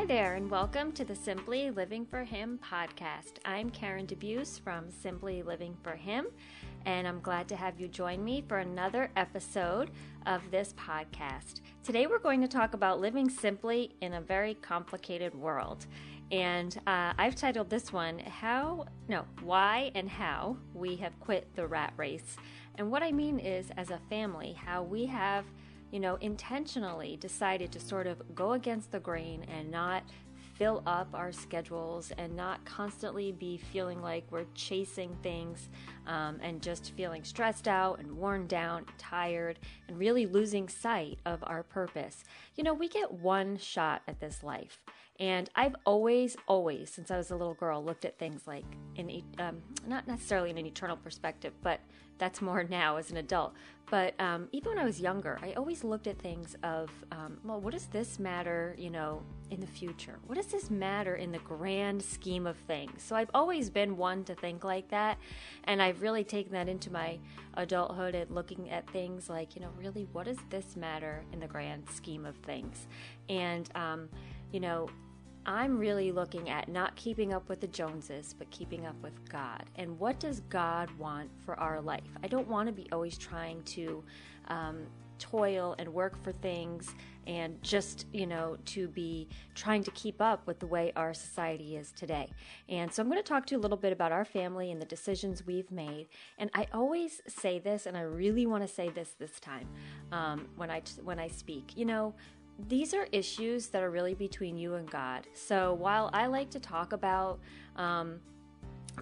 Hi there, and welcome to the Simply Living for Him podcast. I'm Karen DeBeus from Simply Living for Him, and I'm glad to have you join me for another episode of this podcast. Today, we're going to talk about living simply in a very complicated world. And uh, I've titled this one, How, no, Why and How We Have Quit the Rat Race. And what I mean is, as a family, how we have you know, intentionally decided to sort of go against the grain and not fill up our schedules and not constantly be feeling like we're chasing things um, and just feeling stressed out and worn down, and tired, and really losing sight of our purpose. You know, we get one shot at this life. And I've always, always, since I was a little girl, looked at things like in um, not necessarily in an eternal perspective, but that's more now as an adult. But um, even when I was younger, I always looked at things of, um, well, what does this matter, you know, in the future? What does this matter in the grand scheme of things? So I've always been one to think like that, and I've really taken that into my adulthood and looking at things like, you know, really, what does this matter in the grand scheme of things? And um, you know I'm really looking at not keeping up with the Joneses, but keeping up with God. And what does God want for our life? I don't want to be always trying to um, toil and work for things and just, you know, to be trying to keep up with the way our society is today. And so I'm going to talk to you a little bit about our family and the decisions we've made. And I always say this, and I really want to say this this time um, when I when I speak. You know, these are issues that are really between you and God. So while I like to talk about um,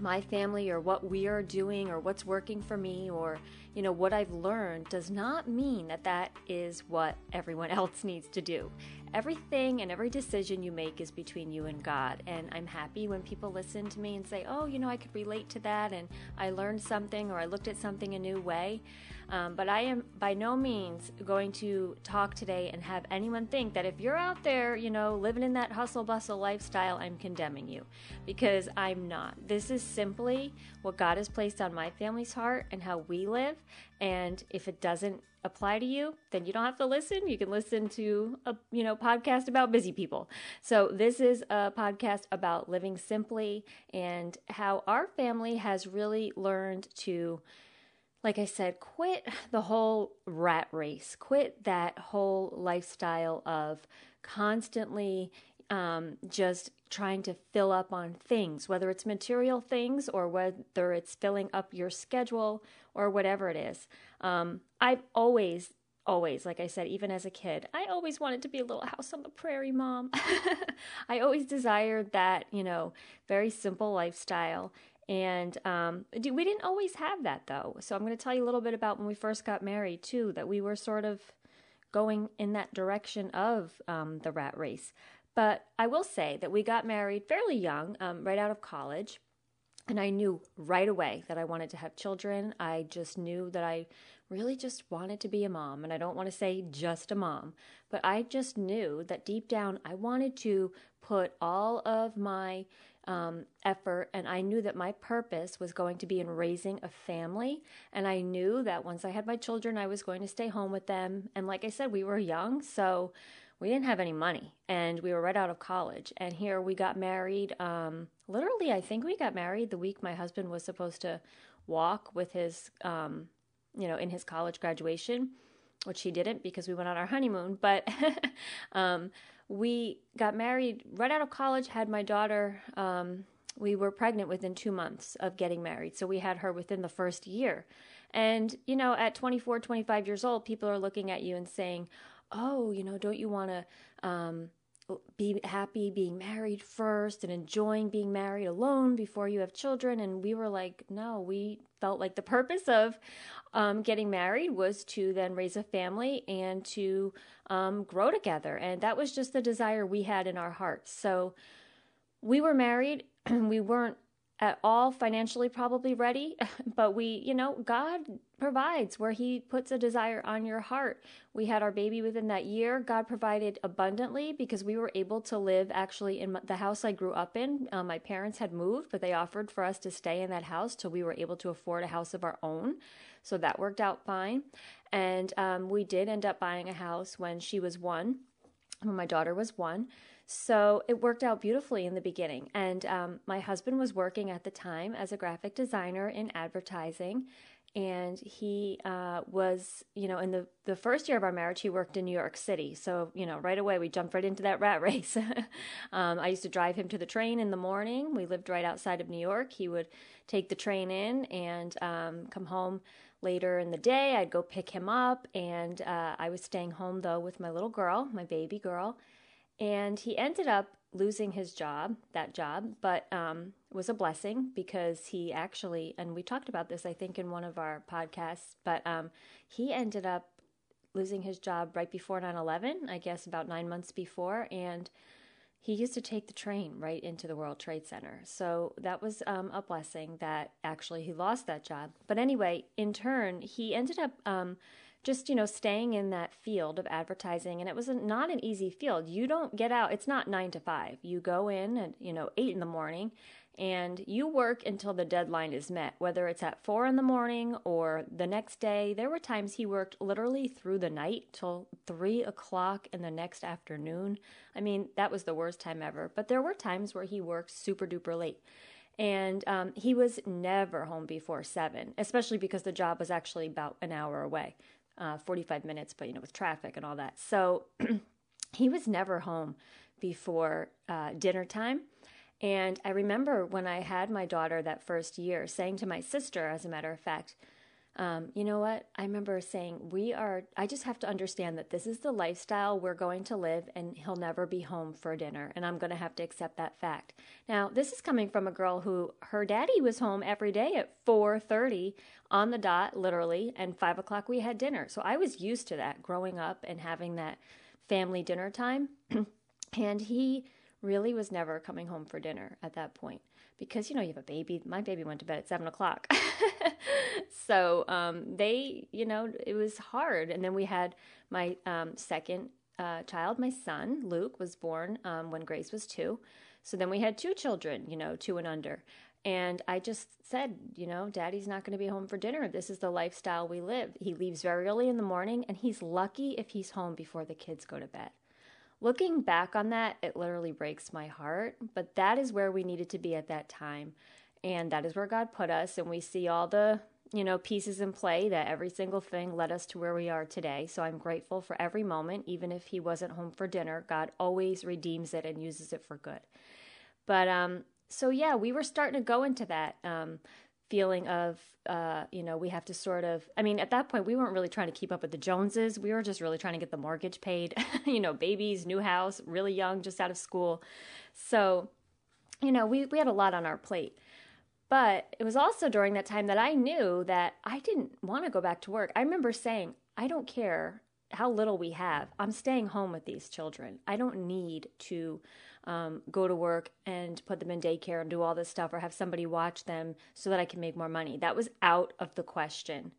my family or what we are doing or what's working for me or you know what I've learned does not mean that that is what everyone else needs to do. Everything and every decision you make is between you and God. And I'm happy when people listen to me and say, "Oh, you know, I could relate to that and I learned something or I looked at something a new way." Um, but I am by no means going to talk today and have anyone think that if you're out there, you know, living in that hustle bustle lifestyle, I'm condemning you because I'm not. This is simply what God has placed on my family's heart and how we live. And if it doesn't apply to you, then you don't have to listen. You can listen to a you know podcast about busy people. So this is a podcast about living simply and how our family has really learned to like I said, quit the whole rat race, quit that whole lifestyle of constantly um, just trying to fill up on things, whether it's material things or whether it's filling up your schedule or whatever it is. Um, I've always, always, like I said, even as a kid, I always wanted to be a little house on the prairie mom. I always desired that, you know, very simple lifestyle. And um, we didn't always have that though. So I'm going to tell you a little bit about when we first got married too, that we were sort of going in that direction of um, the rat race. But I will say that we got married fairly young, um, right out of college. And I knew right away that I wanted to have children. I just knew that I really just wanted to be a mom. And I don't want to say just a mom, but I just knew that deep down I wanted to put all of my um, effort, and I knew that my purpose was going to be in raising a family. And I knew that once I had my children, I was going to stay home with them. And like I said, we were young, so we didn't have any money, and we were right out of college. And here we got married. Um, literally, I think we got married the week my husband was supposed to walk with his, um, you know, in his college graduation which he didn't because we went on our honeymoon. But um, we got married right out of college, had my daughter. Um, we were pregnant within two months of getting married. So we had her within the first year. And, you know, at 24, 25 years old, people are looking at you and saying, oh, you know, don't you want to um, be happy being married first and enjoying being married alone before you have children. And we were like, no, we felt like the purpose of um, getting married was to then raise a family and to um, grow together. And that was just the desire we had in our hearts. So we were married. And we weren't at all financially probably ready, but we, you know, God provides where He puts a desire on your heart. We had our baby within that year. God provided abundantly because we were able to live actually in the house I grew up in. Um, my parents had moved, but they offered for us to stay in that house till we were able to afford a house of our own. So that worked out fine. And um, we did end up buying a house when she was one when my daughter was one. So it worked out beautifully in the beginning. And um, my husband was working at the time as a graphic designer in advertising. And he uh, was, you know, in the, the first year of our marriage, he worked in New York City. So, you know, right away we jumped right into that rat race. um, I used to drive him to the train in the morning. We lived right outside of New York. He would take the train in and um, come home later in the day. I'd go pick him up, and uh, I was staying home though with my little girl, my baby girl. And he ended up losing his job, that job, but um, was a blessing because he actually, and we talked about this, I think, in one of our podcasts, but um, he ended up losing his job right before 9 11, I guess about nine months before. And he used to take the train right into the World Trade Center. So that was um, a blessing that actually he lost that job. But anyway, in turn, he ended up um, just, you know, staying in that field of advertising. And it was not an easy field. You don't get out, it's not nine to five. You go in at, you know, eight in the morning and you work until the deadline is met, whether it's at four in the morning or the next day. There were times he worked literally through the night till three o'clock in the next afternoon. I mean, that was the worst time ever. But there were times where he worked super duper late. And um, he was never home before seven, especially because the job was actually about an hour away, uh, 45 minutes, but you know, with traffic and all that. So he was never home before uh, dinner time. And I remember when I had my daughter that first year saying to my sister, as a matter of fact, um, you know what? I remember saying, We are, I just have to understand that this is the lifestyle we're going to live, and he'll never be home for dinner. And I'm going to have to accept that fact. Now, this is coming from a girl who her daddy was home every day at 4.30 on the dot, literally, and 5 o'clock we had dinner. So I was used to that growing up and having that family dinner time. and he, really was never coming home for dinner at that point because you know you have a baby my baby went to bed at seven o'clock so um, they you know it was hard and then we had my um, second uh, child my son luke was born um, when grace was two so then we had two children you know two and under and I just said, you know, daddy's not going to be home for dinner. This is the lifestyle we live. He leaves very early in the morning, and he's lucky if he's home before the kids go to bed. Looking back on that, it literally breaks my heart, but that is where we needed to be at that time. And that is where God put us. And we see all the, you know, pieces in play that every single thing led us to where we are today. So I'm grateful for every moment, even if he wasn't home for dinner. God always redeems it and uses it for good. But um, so yeah, we were starting to go into that um, feeling of uh, you know we have to sort of i mean at that point we weren't really trying to keep up with the joneses we were just really trying to get the mortgage paid you know babies new house really young just out of school so you know we, we had a lot on our plate but it was also during that time that i knew that i didn't want to go back to work i remember saying i don't care how little we have i'm staying home with these children i don't need to um, go to work and put them in daycare and do all this stuff or have somebody watch them so that I can make more money. That was out of the question.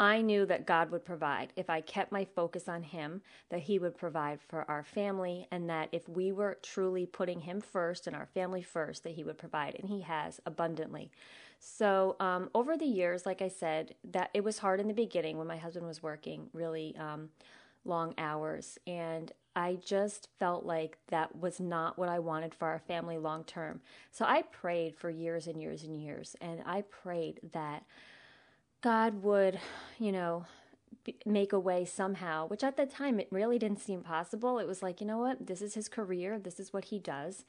I knew that God would provide. If I kept my focus on Him, that He would provide for our family, and that if we were truly putting Him first and our family first, that He would provide, and He has abundantly. So um, over the years, like I said, that it was hard in the beginning when my husband was working really um, long hours, and I just felt like that was not what I wanted for our family long term. So I prayed for years and years and years, and I prayed that God would, you know, make a way somehow, which at the time it really didn't seem possible. It was like, you know what, this is his career, this is what he does.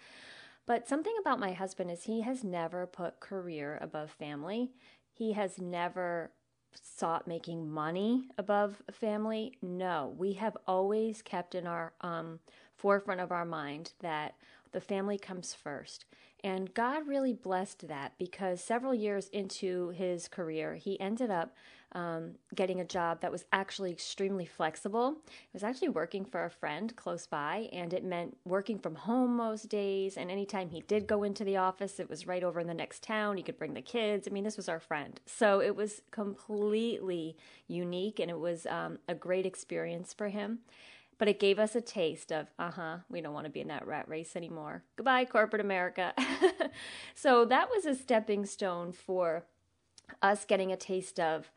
But something about my husband is he has never put career above family. He has never sought making money above family. No, we have always kept in our um, forefront of our mind that the family comes first. And God really blessed that because several years into his career, he ended up um, getting a job that was actually extremely flexible. It was actually working for a friend close by, and it meant working from home most days. And anytime he did go into the office, it was right over in the next town. He could bring the kids. I mean, this was our friend. So it was completely unique, and it was um, a great experience for him but it gave us a taste of, uh huh, we don't want to be in that rat race anymore. Goodbye, corporate America. so that was a stepping stone for us getting a taste of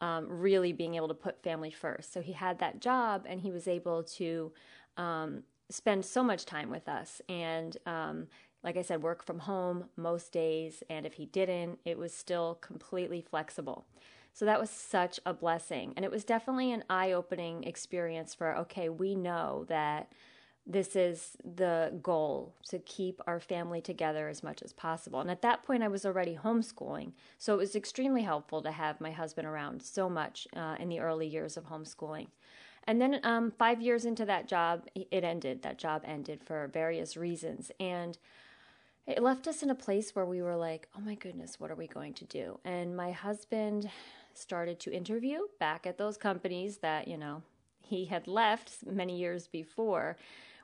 um, really being able to put family first. So he had that job and he was able to um, spend so much time with us. And um, like I said, work from home most days. And if he didn't, it was still completely flexible. So that was such a blessing. And it was definitely an eye opening experience for, okay, we know that this is the goal to keep our family together as much as possible. And at that point, I was already homeschooling. So it was extremely helpful to have my husband around so much uh, in the early years of homeschooling. And then um, five years into that job, it ended. That job ended for various reasons. And it left us in a place where we were like, oh my goodness, what are we going to do? And my husband started to interview back at those companies that, you know, he had left many years before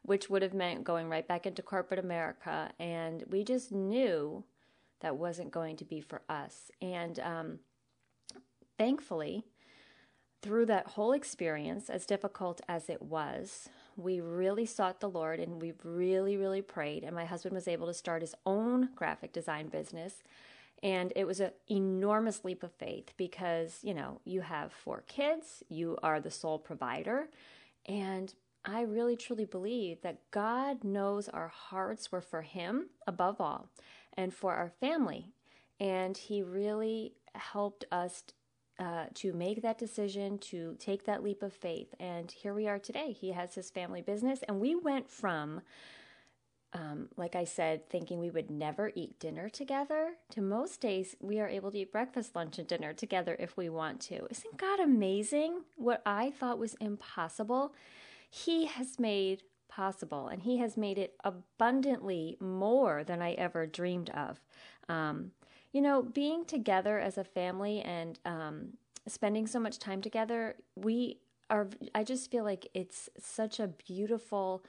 which would have meant going right back into corporate America. And we just knew that wasn't going to be for us. And um, thankfully, through that whole experience, as difficult as it was, we really sought the Lord and we really, really prayed. And my husband was able to start his own graphic design business. And it was an enormous leap of faith because, you know, you have four kids, you are the sole provider, and I really truly believe that God knows our hearts were for Him above all and for our family. And He really helped us uh, to make that decision, to take that leap of faith. And here we are today. He has his family business. And we went from, um, like I said, thinking we would never eat dinner together to most days we are able to eat breakfast, lunch, and dinner together if we want to. Isn't God amazing? What I thought was impossible he has made possible, and He has made it abundantly more than I ever dreamed of. Um, you know, being together as a family and um, spending so much time together, we are, I just feel like it's such a beautiful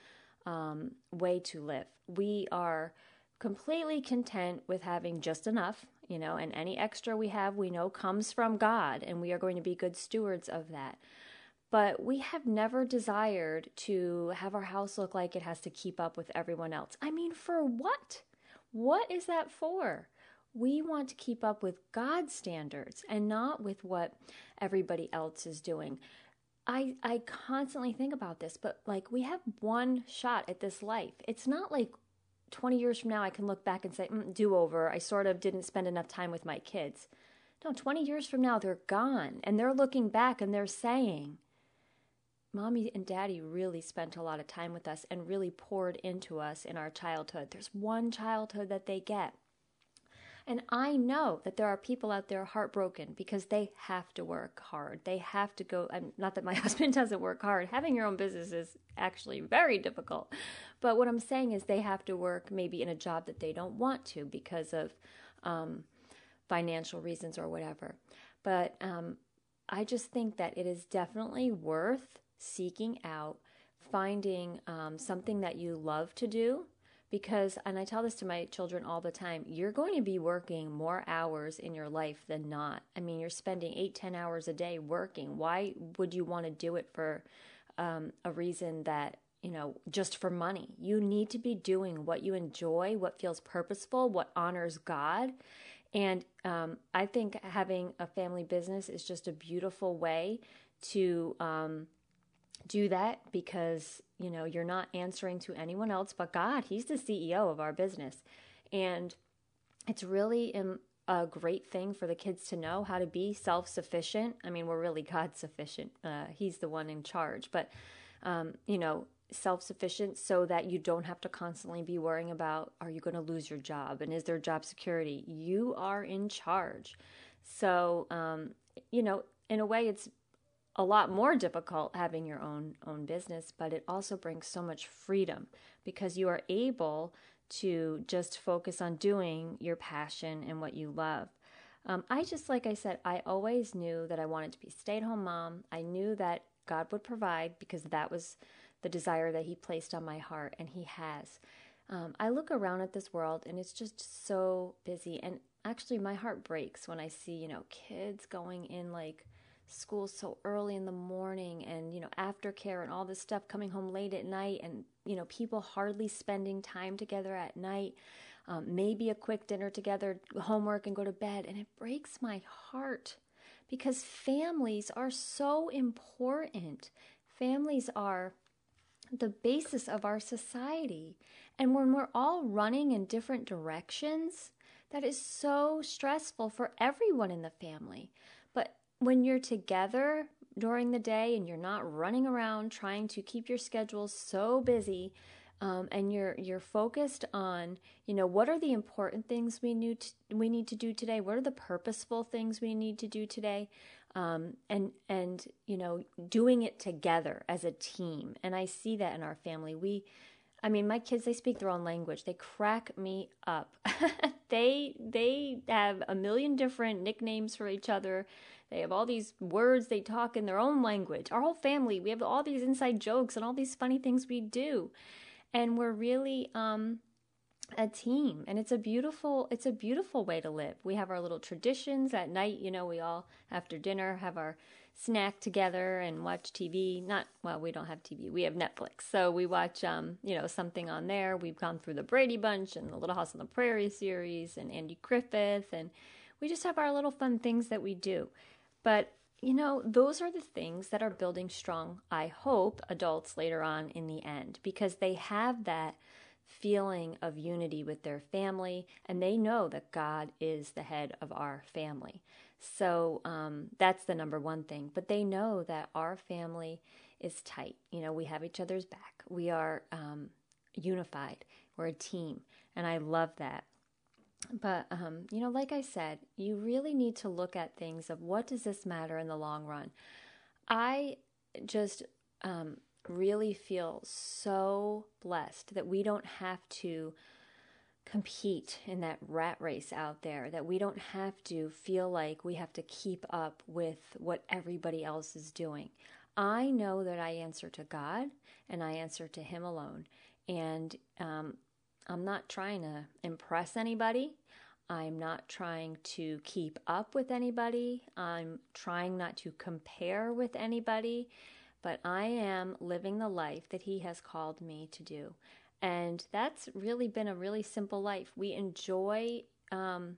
um, way to live. We are completely content with having just enough, you know, and any extra we have, we know comes from God, and we are going to be good stewards of that but we have never desired to have our house look like it has to keep up with everyone else. I mean, for what? What is that for? We want to keep up with God's standards and not with what everybody else is doing. I I constantly think about this, but like we have one shot at this life. It's not like 20 years from now I can look back and say, mm, "Do over. I sort of didn't spend enough time with my kids." No, 20 years from now they're gone and they're looking back and they're saying, mommy and daddy really spent a lot of time with us and really poured into us in our childhood. There's one childhood that they get. And I know that there are people out there heartbroken because they have to work hard. They have to go, not that my husband doesn't work hard. Having your own business is actually very difficult. But what I'm saying is they have to work maybe in a job that they don't want to because of um, financial reasons or whatever. But um, I just think that it is definitely worth seeking out, finding um, something that you love to do. Because, and I tell this to my children all the time, you're going to be working more hours in your life than not. I mean, you're spending eight, ten hours a day working. Why would you want to do it for um, a reason that you know, just for money. You need to be doing what you enjoy, what feels purposeful, what honors God. And um, I think having a family business is just a beautiful way to um, do that because you know you're not answering to anyone else but God. He's the CEO of our business, and it's really a great thing for the kids to know how to be self sufficient. I mean, we're really God sufficient. Uh, he's the one in charge, but um, you know, self sufficient so that you don't have to constantly be worrying about are you going to lose your job and is there job security? You are in charge. So, um, you know, in a way, it's a lot more difficult having your own own business, but it also brings so much freedom because you are able to just focus on doing your passion and what you love. Um, I just, like I said, I always knew that I wanted to be stay at home mom. I knew that God would provide because that was the desire that He placed on my heart, and He has. Um, I look around at this world and it's just so busy. And actually, my heart breaks when I see, you know, kids going in like school so early in the morning and you know aftercare and all this stuff coming home late at night and you know people hardly spending time together at night um, maybe a quick dinner together homework and go to bed and it breaks my heart because families are so important families are the basis of our society. And when we're all running in different directions, that is so stressful for everyone in the family. When you're together during the day and you're not running around trying to keep your schedule so busy, um, and you're you're focused on you know what are the important things we need to, we need to do today? What are the purposeful things we need to do today? Um, and and you know doing it together as a team. And i see that in our family. We i mean my kids they speak their own language. They crack me up. They they have a million different nicknames for each other. They have all these words. They talk in their own language. Our whole family we have all these inside jokes and all these funny things we do. And we're really um a team. And it's a beautiful it's a beautiful way to live. We have our little traditions at night. You know we all after dinner have our snack together and watch tv not well we don't have tv we have netflix. So we watch um you know something on there. We've gone through the brady bunch and the little house on the prairie series and andy griffith and we just have our little fun things that we do. But you know those are the things that are building strong i hope adults later on in the end because they have that feeling of unity with their family, and they know that God is the head of our family. So um, that's the number one thing. But they know that our family is tight. You know, we have each other's back. We are um, unified. We're a team, and I love that. But um, you know, like I said, you really need to look at things of what does this matter in the long run. I just um, really feel so blessed that we don't have to compete in that rat race out there, that we don't have to feel like we have to keep up with what everybody else is doing. I know that I answer to God and I answer to Him alone. And um, I'm not trying to impress anybody. I'm not trying to keep up with anybody. I'm trying not to compare with anybody but I am living the life that He has called me to do. And that's really been a really simple life. We enjoy um,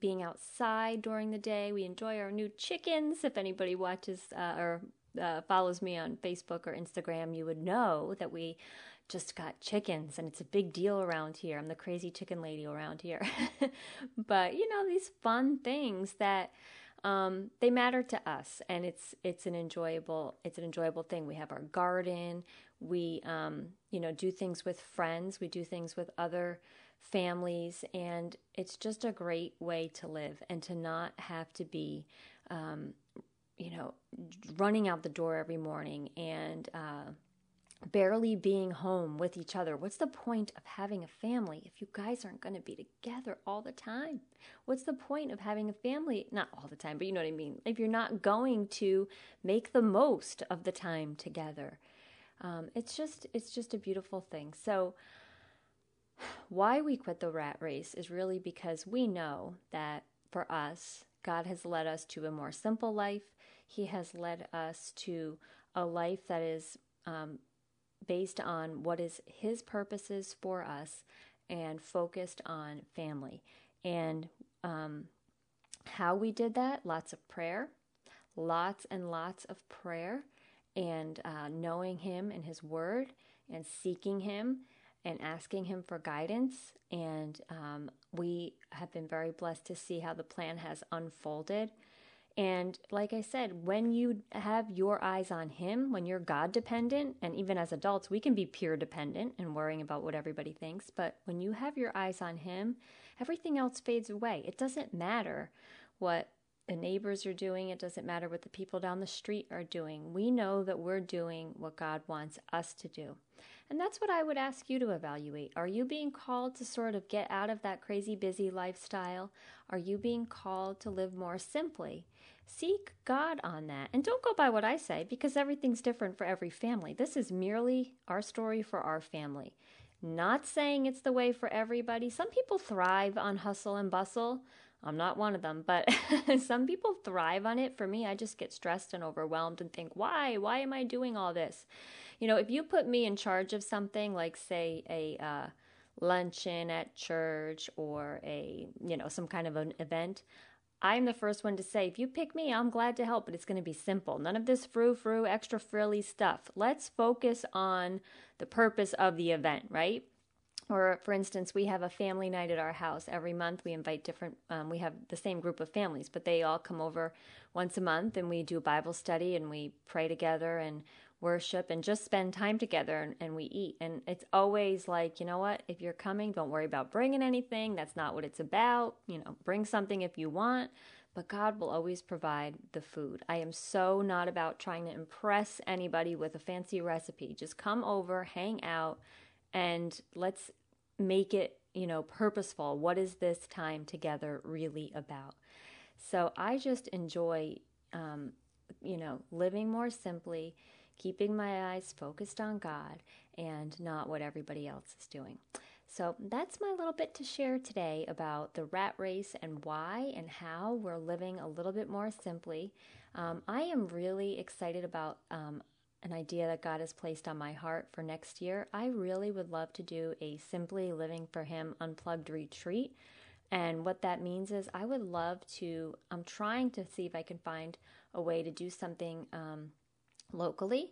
being outside during the day. We enjoy our new chickens. If anybody watches uh, or uh, follows me on Facebook or Instagram, you would know that we just got chickens and it's a big deal around here. I'm the crazy chicken lady around here. but, you know, these fun things that um, they matter to us, and it's it's an enjoyable it's an enjoyable thing. We have our garden. We um, you know do things with friends. We do things with other families, and it's just a great way to live and to not have to be. Um, you know, running out the door every morning and uh, barely being home with each other. What's the point of having a family if you guys aren't going to be together all the time? What's the point of having a family? Not all the time, but you know what I mean. If you're not going to make the most of the time together, um, it's just it's just a beautiful thing. So. Why we quit the rat race is really because we know that for us, God has led us to a more simple life. He has led us to a life that is um, based on what is His purposes for us and focused on family. And um, how we did that lots of prayer, lots and lots of prayer, and uh, knowing Him and His Word, and seeking Him and asking Him for guidance. And um, we have been very blessed to see how the plan has unfolded. And like I said, when you have your eyes on Him, when you're God dependent, and even as adults, we can be peer dependent and worrying about what everybody thinks. But when you have your eyes on Him, everything else fades away. It doesn't matter what the neighbors are doing, it doesn't matter what the people down the street are doing. We know that we're doing what God wants us to do. And that's what I would ask you to evaluate. Are you being called to sort of get out of that crazy busy lifestyle? Are you being called to live more simply? Seek God on that. And don't go by what I say because everything's different for every family. This is merely our story for our family. Not saying it's the way for everybody. Some people thrive on hustle and bustle. I'm not one of them, but some people thrive on it. For me, I just get stressed and overwhelmed and think, why? Why am I doing all this? You know, if you put me in charge of something, like, say, a uh, luncheon at church or a, you know, some kind of an event, I'm the first one to say, if you pick me, I'm glad to help, but it's going to be simple. None of this frou frou, extra frilly stuff. Let's focus on the purpose of the event, right? Or, for instance, we have a family night at our house every month. We invite different, um, we have the same group of families, but they all come over once a month and we do Bible study and we pray together and worship and just spend time together and, and, we eat. And it's always like, you know what? If you're coming, don't worry about bringing anything. That's not what it's about. You know, bring something if you want, but God will always provide the food. I am so not about trying to impress anybody with a fancy recipe. Just come over, hang out, and let's make it, you know, purposeful. What is this time together really about? So I just enjoy, um, you know, living more simply keeping my eyes focused on God and not what everybody else is doing. So that's my little bit to share today about the rat race and why and how we're living a little bit more simply. Um, I am really excited about um, an idea that God has placed on my heart for next year. I really would love to do a Simply Living for Him unplugged retreat. And what that means is, I would love to, I'm trying to see if I can find a way to do something um, locally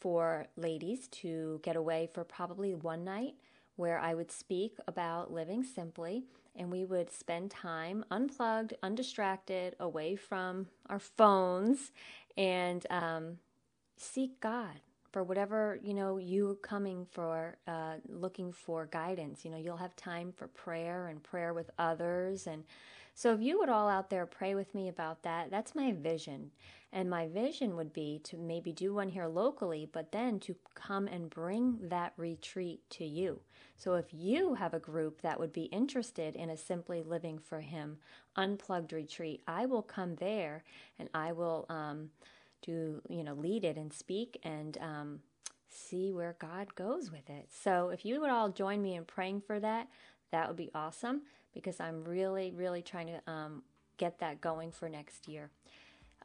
for ladies to get away for probably one night where I would speak about living simply and we would spend time unplugged, undistracted, away from our phones and um, seek God for whatever you know you coming for uh, looking for guidance you know you'll have time for prayer and prayer with others and so if you would all out there pray with me about that that's my vision and my vision would be to maybe do one here locally, but then to come and bring that retreat to you. So if you have a group that would be interested in a Simply Living for Him unplugged retreat, I will come there and I will um, do, you know, lead it and speak and um, see where God goes with it. So if you would all join me in praying for that, that would be awesome because I'm really, really trying to um, get that going for next year.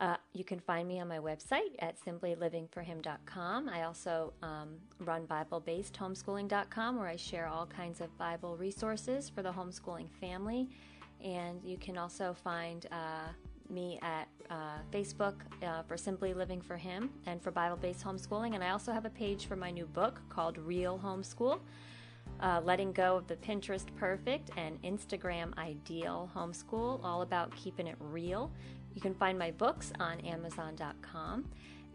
Uh, you can find me on my website at simplylivingforhim.com. I also um, run BibleBasedHomeschooling.com where I share all kinds of Bible resources for the homeschooling family. And you can also find uh, me at uh, Facebook uh, for Simply Living for Him and for Bible based homeschooling. And I also have a page for my new book called Real Homeschool. Uh, letting go of the Pinterest perfect and Instagram ideal homeschool, all about keeping it real. You can find my books on Amazon.com.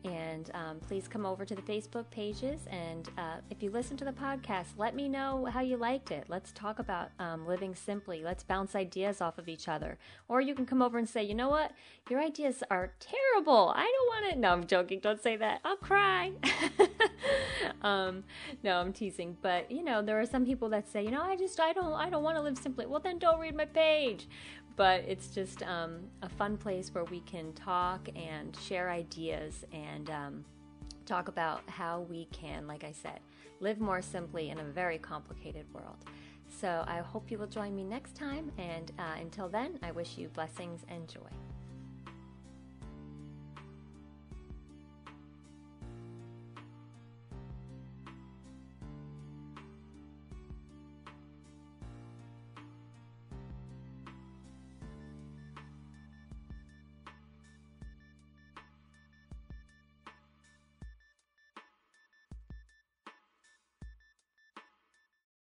And um, please come over to the Facebook pages. And uh, if you listen to the podcast, let me know how you liked it. Let's talk about um, living simply. Let's bounce ideas off of each other. Or you can come over and say, you know what? Your ideas are terrible. I don't want it. No, I'm joking. Don't say that. I'll cry. um, no, I'm teasing. But you know, there are some people that say, you know, I just, I don't, I don't want to live simply. Well, then don't read my page but it's just um, a fun place where we can talk and share ideas and um, talk about how we can, like I said, live more simply in a very complicated world. So I hope you will join me next time, and uh, until then, I wish you blessings and joy.